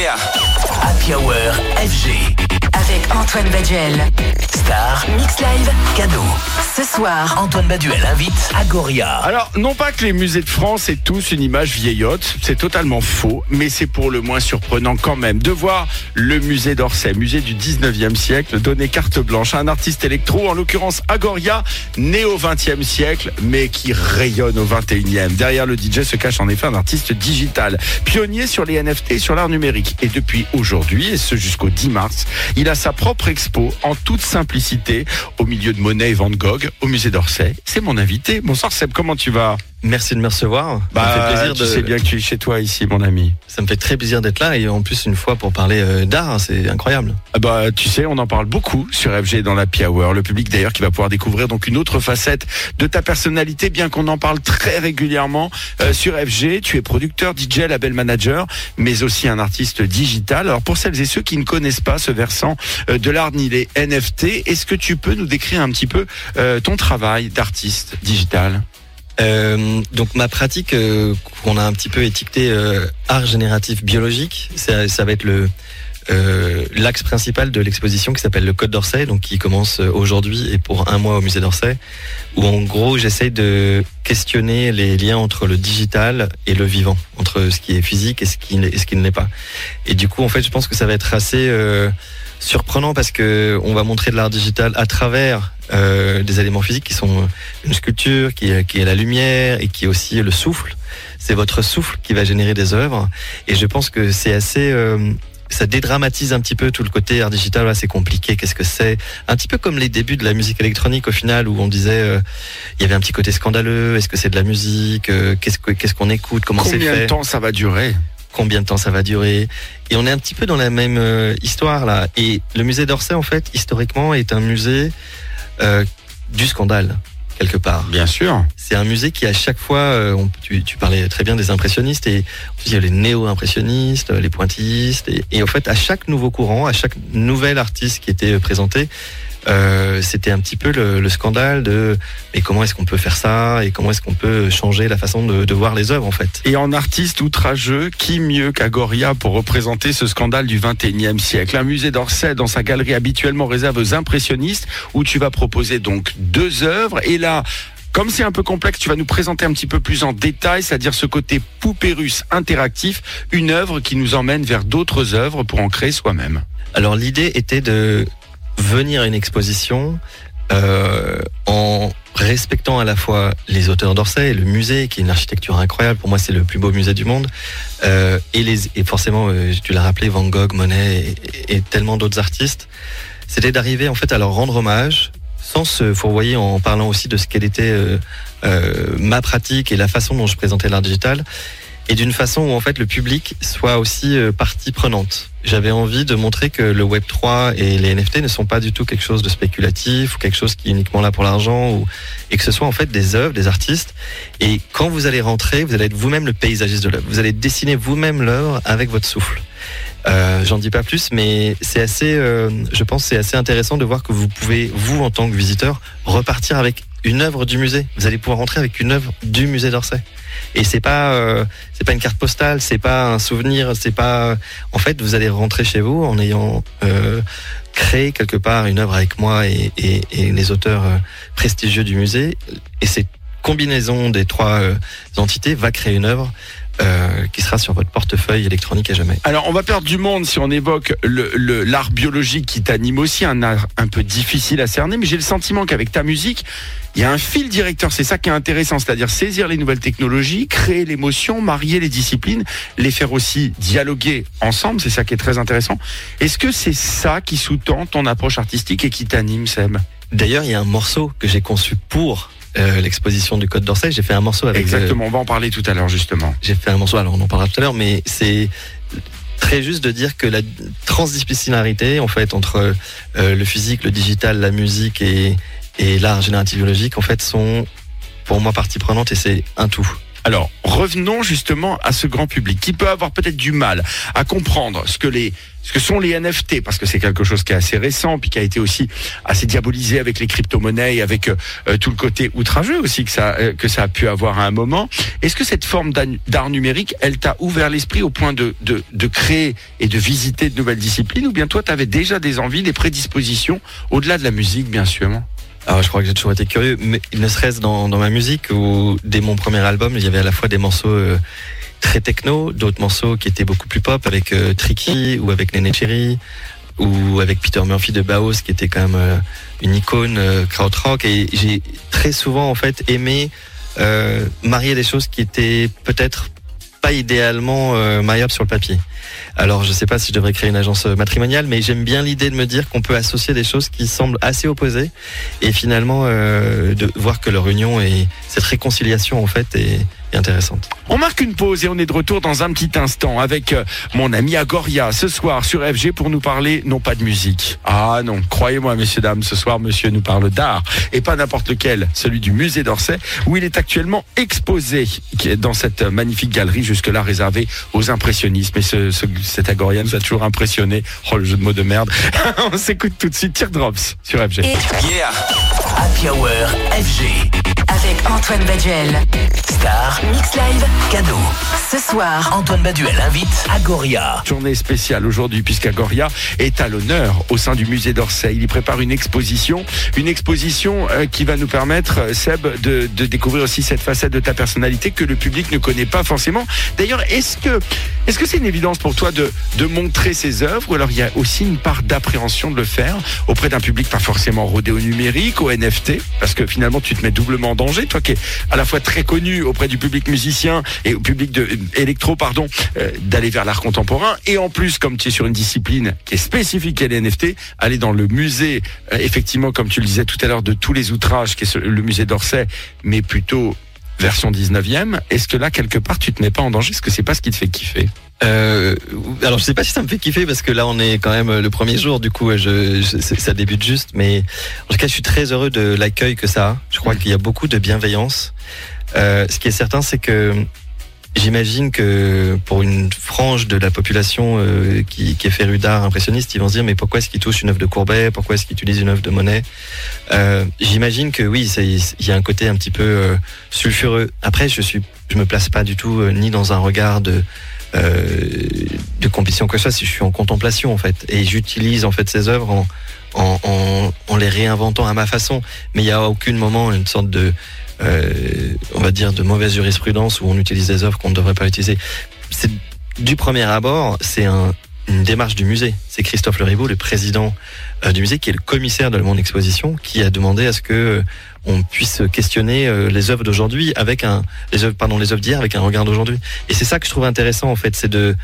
Yeah. Happy Hour FG. Antoine Baduel. Star. Mix Live. Cadeau. Ce soir. Antoine Baduel invite Agoria. Alors, non pas que les musées de France aient tous une image vieillotte, c'est totalement faux, mais c'est pour le moins surprenant quand même de voir le musée d'Orsay, musée du 19e siècle, donner carte blanche à un artiste électro, en l'occurrence Agoria, né au 20e siècle, mais qui rayonne au 21e. Derrière le DJ se cache en effet un artiste digital, pionnier sur les NFT et sur l'art numérique. Et depuis aujourd'hui, et ce jusqu'au 10 mars, il a sa propre expo en toute simplicité au milieu de Monet et Van Gogh au musée d'Orsay. C'est mon invité. Bonsoir Seb, comment tu vas? Merci de me recevoir. bah, ça me fait plaisir tu de. sais bien que tu es chez toi ici, mon ami. Ça me fait très plaisir d'être là et en plus une fois pour parler euh, d'art, c'est incroyable. Ah Bah, tu sais, on en parle beaucoup sur FG dans la Hour. Le public d'ailleurs qui va pouvoir découvrir donc une autre facette de ta personnalité, bien qu'on en parle très régulièrement euh, sur FG. Tu es producteur, DJ, label manager, mais aussi un artiste digital. Alors pour celles et ceux qui ne connaissent pas ce versant euh, de l'art ni les NFT, est-ce que tu peux nous décrire un petit peu ton travail d'artiste digital? Euh, donc ma pratique euh, qu'on a un petit peu étiqueté euh, art génératif biologique, ça, va être le euh, l'axe principal de l'exposition qui s'appelle le Code d'Orsay, donc qui commence aujourd'hui et pour un mois au musée d'Orsay, où en gros j'essaye de questionner les liens entre le digital et le vivant, entre ce qui est physique et ce qui, et ce qui ne l'est pas. Et du coup en fait je pense que ça va être assez surprenant parce que on va montrer de l'art digital à travers euh, des éléments physiques qui sont une sculpture, qui est, qui est la lumière et qui est aussi le souffle. C'est votre souffle qui va générer des œuvres. Et je pense que c'est assez... euh, ça dédramatise un petit peu tout le côté art digital, là, c'est compliqué, qu'est-ce que c'est? Un petit peu comme les débuts de la musique électronique au final, où on disait, euh, il y avait un petit côté scandaleux, est-ce que c'est de la musique, Euh, qu'est-ce que- qu'est-ce qu'on écoute, comment c'est Combien fait? de temps ça va durer? Combien de temps ça va durer. Et on est un petit peu dans la même euh, histoire là. Et le musée d'Orsay, en fait, historiquement, est un musée euh, du scandale, quelque part. Bien sûr. C'est un musée qui, à chaque fois, euh, on- tu, tu parlais très bien des impressionnistes, et il y a les néo-impressionnistes, les pointillistes, et, et en fait, à chaque nouveau courant, à chaque nouvel artiste qui était présenté, euh, c'était un petit peu le, le scandale de mais comment est-ce qu'on peut faire ça et comment est-ce qu'on peut changer la façon de, de voir les œuvres en fait? Et en artiste outrageux, qui mieux qu'Agoria pour représenter ce scandale du 21e siècle? Un musée d'Orsay, dans sa galerie habituellement réserve aux impressionnistes, où tu vas proposer donc deux œuvres. Et là, comme c'est un peu complexe, tu vas nous présenter un petit peu plus en détail, c'est-à-dire ce côté poupée russe interactif, une œuvre qui nous emmène vers d'autres œuvres pour en créer soi-même. Alors l'idée était de venir à une exposition euh, en respectant à la fois les auteurs d'Orsay, le musée qui est une architecture incroyable, pour moi c'est le plus beau musée du monde, euh, et, forcément, euh, tu l'as rappelé, Van Gogh, Monet et, et tellement d'autres artistes, c'était d'arriver en fait à leur rendre hommage sans se fourvoyer en parlant aussi de ce qu'elle était ma pratique et la façon dont je présentais l'art digital et d'une façon où en fait le public soit aussi euh, partie prenante. J'avais envie de montrer que le Web 3 et les NFT ne sont pas du tout quelque chose de spéculatif ou quelque chose qui est uniquement là pour l'argent et que ce soit en fait des œuvres, des artistes. Et quand vous allez rentrer, vous allez être vous-même le paysagiste de l'œuvre. Vous allez dessiner vous-même l'œuvre avec votre souffle. Euh, J'en dis pas plus, mais c'est assez, euh, je pense, c'est assez intéressant de voir que vous pouvez, vous en tant que visiteur, repartir avec une œuvre du musée. Vous allez pouvoir rentrer avec une œuvre du musée d'Orsay. Et c'est pas, euh, c'est pas une carte postale, c'est pas un souvenir, c'est pas. En fait, vous allez rentrer chez vous en ayant euh, créé quelque part une œuvre avec moi et, les auteurs euh, prestigieux du musée. Et cette combinaison des trois euh, entités va créer une œuvre euh, qui sera sur votre portefeuille électronique à jamais. Alors, on va perdre du monde si on évoque le- l'art biologique qui t'anime aussi, un art un peu difficile à cerner, mais j'ai le sentiment qu'avec ta musique, il y a un fil directeur, c'est ça qui est intéressant, c'est-à-dire saisir les nouvelles technologies, créer l'émotion, marier les disciplines, les faire aussi dialoguer ensemble, c'est ça qui est très intéressant. Est-ce que c'est ça qui sous-tend ton approche artistique et qui t'anime, Seb? D'ailleurs, il y a un morceau que j'ai conçu pour euh, l'exposition du Code d'Orsay. J'ai fait un morceau avec. euh, Exactement, on va en parler tout à l'heure justement. j'ai fait un morceau, alors on en parlera tout à l'heure, mais c'est très juste de dire que la transdisciplinarité, en fait, entre euh, le physique, le digital, la musique et, et l'art génératif biologique, en fait, sont pour moi partie prenante et c'est un tout. Alors, revenons justement à ce grand public qui peut avoir peut-être du mal à comprendre ce que sont les NFT parce que c'est quelque chose qui est assez récent puis qui a été aussi assez diabolisé avec les crypto-monnaies avec euh, tout le côté outrageux aussi que ça euh, que ça a pu avoir à un moment. Est-ce que cette forme d'art numérique, elle t'a ouvert l'esprit au point de, de de créer et de visiter de nouvelles disciplines ou bien toi tu avais déjà des envies, des prédispositions au-delà de la musique bien sûr? Alors, je crois que j'ai toujours été curieux, mais ne serait-ce dans, ma musique où dès mon premier album, il y avait à la fois des morceaux euh, très techno, d'autres morceaux qui étaient beaucoup plus pop avec euh, Tricky ou avec Nene Cherry ou avec Peter Murphy de Baos qui était quand même euh, une icône krautrock. Et j'ai très souvent en fait aimé marier des choses qui étaient peut-être pas idéalement euh, sur le papier. Alors je sais pas si je devrais créer une agence euh, matrimoniale, mais j'aime bien l'idée de me dire qu'on peut associer des choses qui semblent assez opposées et finalement euh, de voir que leur union et cette réconciliation en fait est, intéressante. On marque une pause et on est de retour dans un petit instant avec euh, mon ami Agoria ce soir sur FG pour nous parler non pas de musique. Ah non, croyez-moi messieurs dames, ce soir monsieur nous parle d'art et pas n'importe lequel, celui du musée d'Orsay où il est actuellement exposé qui est dans cette magnifique galerie jusque-là réservée aux impressionnistes. Mais ce, ce- cet Agoria nous a toujours impressionné. Oh le jeu de mots de merde. on s'écoute tout de suite Teardrops sur FG. Yeah. Happy Hour FG. Avec Antoine Baduel. Star. Mix Live. Cadeau. Ce soir, Antoine Baduel invite Agoria. Journée spéciale aujourd'hui puisqu'Agoria est à l'honneur au sein du musée d'Orsay. Il y prépare une exposition, une exposition euh, qui va nous permettre, euh, Seb, de, de découvrir aussi cette facette de ta personnalité que le public ne connaît pas forcément. D'ailleurs, est-ce que est-ce que c'est une évidence pour toi de, de montrer ces œuvres ou alors il y a aussi une part d'appréhension de le faire auprès d'un public pas forcément rodé au numérique, au NFT, parce que finalement tu te mets doublement en danger, toi qui es à la fois très connu auprès du public musicien et au public de électro, pardon, euh, d'aller vers l'art contemporain. Et en plus comme tu es sur une discipline qui est spécifique à les aller dans le musée, euh, effectivement comme tu le disais tout à l'heure, de tous les outrages, qui est le musée d'Orsay, mais plutôt version 19e, est-ce que là quelque part tu te mets pas en danger? Est-ce que c'est pas ce qui te fait kiffer? Euh, alors je sais pas si ça me fait kiffer parce que là on est quand même le premier jour du coup je, je- ça débute juste mais en tout cas je suis très heureux de l'accueil que ça a. Je crois qu'il y a beaucoup de bienveillance. Euh, ce qui est certain c'est que j'imagine que pour une frange de la population euh, qui, est férue d'art impressionniste ils vont se dire mais pourquoi est-ce qu'ils touchent une œuvre de Courbet? Pourquoi est-ce qu'ils utilisent une œuvre de Monet? Euh, j'imagine que oui il y a un côté un petit peu euh, sulfureux. Après je suis je me place pas du tout ni dans un regard de compétition que ça si je suis en contemplation en fait. Et j'utilise en fait ces œuvres en, en, les réinventant à ma façon. Mais il n'y a aucun moment une sorte de on va dire de mauvaise jurisprudence où on utilise des œuvres qu'on ne devrait pas utiliser c'est du premier abord c'est un une démarche du musée. C'est Christophe Leribaud, le président euh, du musée, qui est le commissaire de mon exposition, qui a demandé à ce que euh, on puisse questionner euh, les œuvres d'aujourd'hui avec un pardon les œuvres d'hier avec un regard d'aujourd'hui. Et c'est ça que je trouve intéressant en fait, c'est de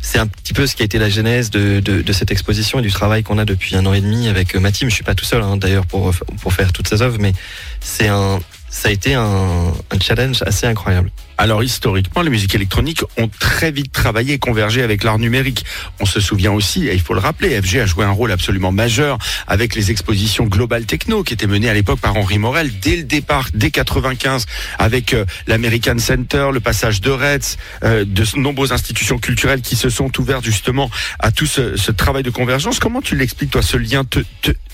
c'est un petit peu ce qui a été la genèse de, de, de cette exposition et du travail qu'on a depuis un an et demi avec euh, ma team. Je suis pas tout seul hein, d'ailleurs pour pour faire toutes ces œuvres, mais c'est un ça a été un, challenge assez incroyable. Alors historiquement, les musiques électroniques ont très vite travaillé et convergé avec l'art numérique. On se souvient aussi, et il faut le rappeler, FG a joué un rôle absolument majeur avec les expositions Global Techno qui étaient menées à l'époque par Henri Morel dès le départ, dès 95, avec euh, l'American Center, le passage de Retz, euh, de nombreuses institutions culturelles qui se sont ouvertes justement à tout ce, travail de convergence. Comment tu l'expliques toi, ce lien,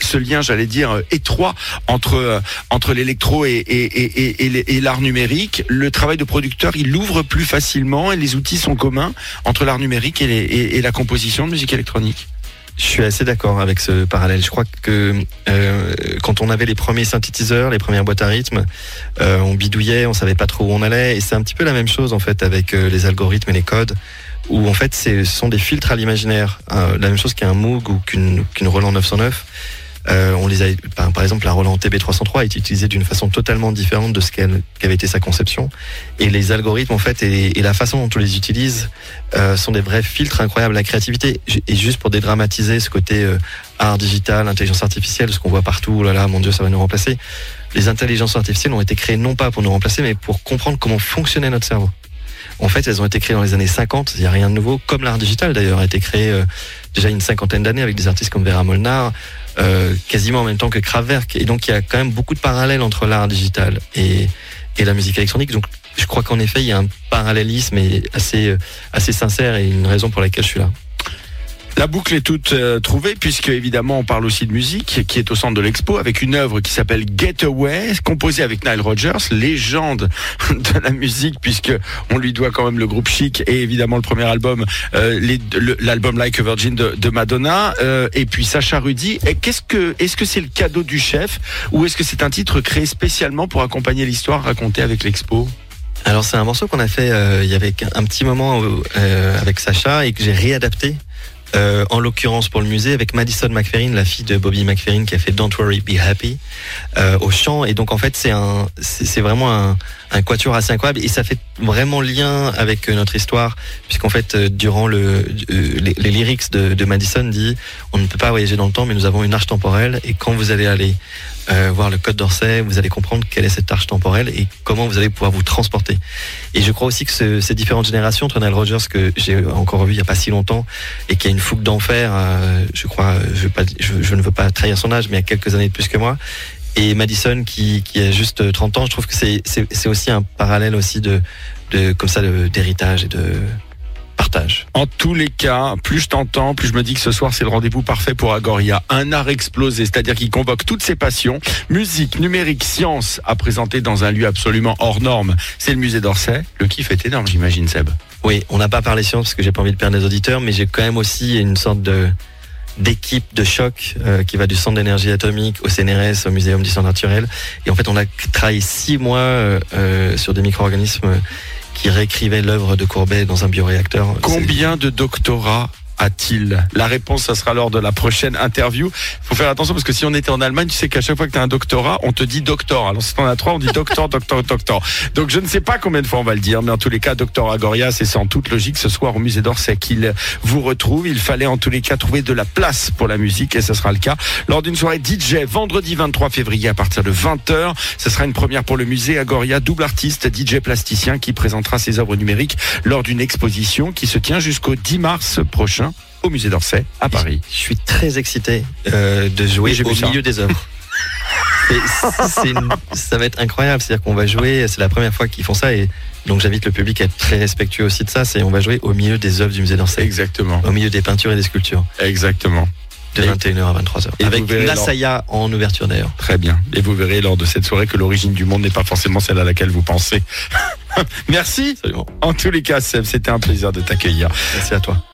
ce lien, j'allais dire euh, étroit entre entre l'électro et, l'art numérique, le travail de il l'ouvre plus facilement et les outils sont communs entre l'art numérique et, la composition de musique électronique. Je suis assez d'accord avec ce parallèle. Je crois que euh, quand on avait les premiers synthétiseurs, les premières boîtes à rythme, euh, on bidouillait, on savait pas trop où on allait, et c'est un petit peu la même chose en fait avec euh, les algorithmes et les codes, où en fait ce sont des filtres à l'imaginaire, la même chose qu'un Moog ou qu'une qu'une Roland 909. Euh, on les a, par, exemple, la Roland TB303 est utilisée d'une façon totalement différente de ce qu'elle- qu'avait été sa conception. Et les algorithmes, en fait, et, la façon dont on les utilise euh, sont des vrais filtres incroyables à la créativité. Et juste pour dédramatiser ce côté euh, art digital, intelligence artificielle, ce qu'on voit partout, oh là là, mon Dieu, ça va nous remplacer. Les intelligences artificielles ont été créées non pas pour nous remplacer, mais pour comprendre comment fonctionnait notre cerveau. En fait, elles ont été créées dans les années 50, il n'y a rien de nouveau, comme l'art digital d'ailleurs a été créé déjà une cinquantaine d'années avec des artistes comme Vera Molnar, euh, quasiment en même temps que Kraftwerk. Et donc il y a quand même beaucoup de parallèles entre l'art digital et, la musique électronique. Donc je crois qu'en effet, il y a un parallélisme euh, assez sincère et une raison pour laquelle je suis là. La boucle est toute euh, trouvée puisque évidemment on parle aussi de musique qui est au centre de l'expo avec une œuvre qui s'appelle Getaway composée avec Nile Rodgers, légende de la musique puisque on lui doit quand même le groupe Chic et évidemment le premier album, euh, l'album Like a Virgin de, Madonna euh, et puis Sacha Rudy. Qu'est-ce que est-ce que c'est le cadeau du chef ou est-ce que c'est un titre créé spécialement pour accompagner l'histoire racontée avec l'expo? Alors c'est un morceau qu'on a fait il y avait un petit moment avec Sacha et que j'ai réadapté. Euh, en l'occurrence pour le musée avec Madison McFerrin, la fille de Bobby McFerrin qui a fait Don't Worry Be Happy euh, au chant. Et donc en fait c'est un c'est vraiment un, quatuor assez incroyable. Et ça fait vraiment lien avec euh, notre histoire puisqu'en fait durant le les, lyrics de Madison dit on ne peut pas voyager dans le temps mais nous avons une arche temporelle. Et quand vous allez aller euh, voir le Code d'Orsay, vous allez comprendre quelle est cette arche temporelle et comment vous allez pouvoir vous transporter. Et je crois aussi que ce- ces différentes générations, entre Nile Rodgers que j'ai encore vu il y a pas si longtemps et qui a une fougue d'enfer, euh, je crois, je, veux pas, je, je ne veux pas trahir son âge, mais il y a quelques années de plus que moi. Et Madison qui, a juste 30 ans, je trouve que c'est aussi un parallèle aussi de, de comme ça d'héritage et de partage. En tous les cas, plus je t'entends, plus je me dis que ce soir c'est le rendez-vous parfait pour Agoria. Un art explosé, c'est-à-dire qu'il convoque toutes ses passions, musique, numérique, science, à présenter dans un lieu absolument hors norme. C'est le musée d'Orsay. Le kiff est énorme, j'imagine, Seb. Oui, on n'a pas parlé science parce que j'ai pas envie de perdre les auditeurs, mais j'ai quand même aussi une sorte de d'équipe de choc euh, qui va du centre d'énergie atomique au CNRS, au Muséum d'histoire naturelle. Et en fait, on a travaillé six mois euh, euh, sur des micro-organismes qui réécrivaient l'œuvre de Courbet dans un bioréacteur. Combien de doctorats a-t-il La réponse, ça sera lors de la prochaine interview. faut faire attention parce que si on était en Allemagne, tu sais qu'à chaque fois que tu as un doctorat, on te dit docteur. Alors si t'en as trois, on dit docteur, docteur, docteur. Donc je ne sais pas combien de fois on va le dire, mais en tous les cas, docteur Agoria, c'est en toute logique ce soir au musée d'Orsay qu'il vous retrouve. Il fallait en tous les cas trouver de la place pour la musique et ce sera le cas lors d'une soirée DJ vendredi 23 février à partir de 20h. Ce sera une première pour le musée Agoria, double artiste, DJ plasticien qui présentera ses œuvres numériques lors d'une exposition qui se tient jusqu'au 10 mars prochain au musée d'Orsay à Paris. Je suis très excité euh, de jouer Oui, au ça. milieu des œuvres. Une- ça va être incroyable, c'est-à-dire qu'on va jouer, c'est la première fois qu'ils font ça et donc j'invite le public à être très respectueux aussi de ça, c'est on va jouer au milieu des œuvres du musée d'Orsay, Exactement, au milieu des peintures et des sculptures, exactement. de Et- 21h à 23h. et vous Avec Nasaya en ouverture d'ailleurs. Très bien. Et vous verrez lors de cette soirée que l'origine du monde n'est pas forcément celle à laquelle vous pensez. Merci. Absolument. En tous les cas, Seb, c'était un plaisir de t'accueillir. Merci à toi.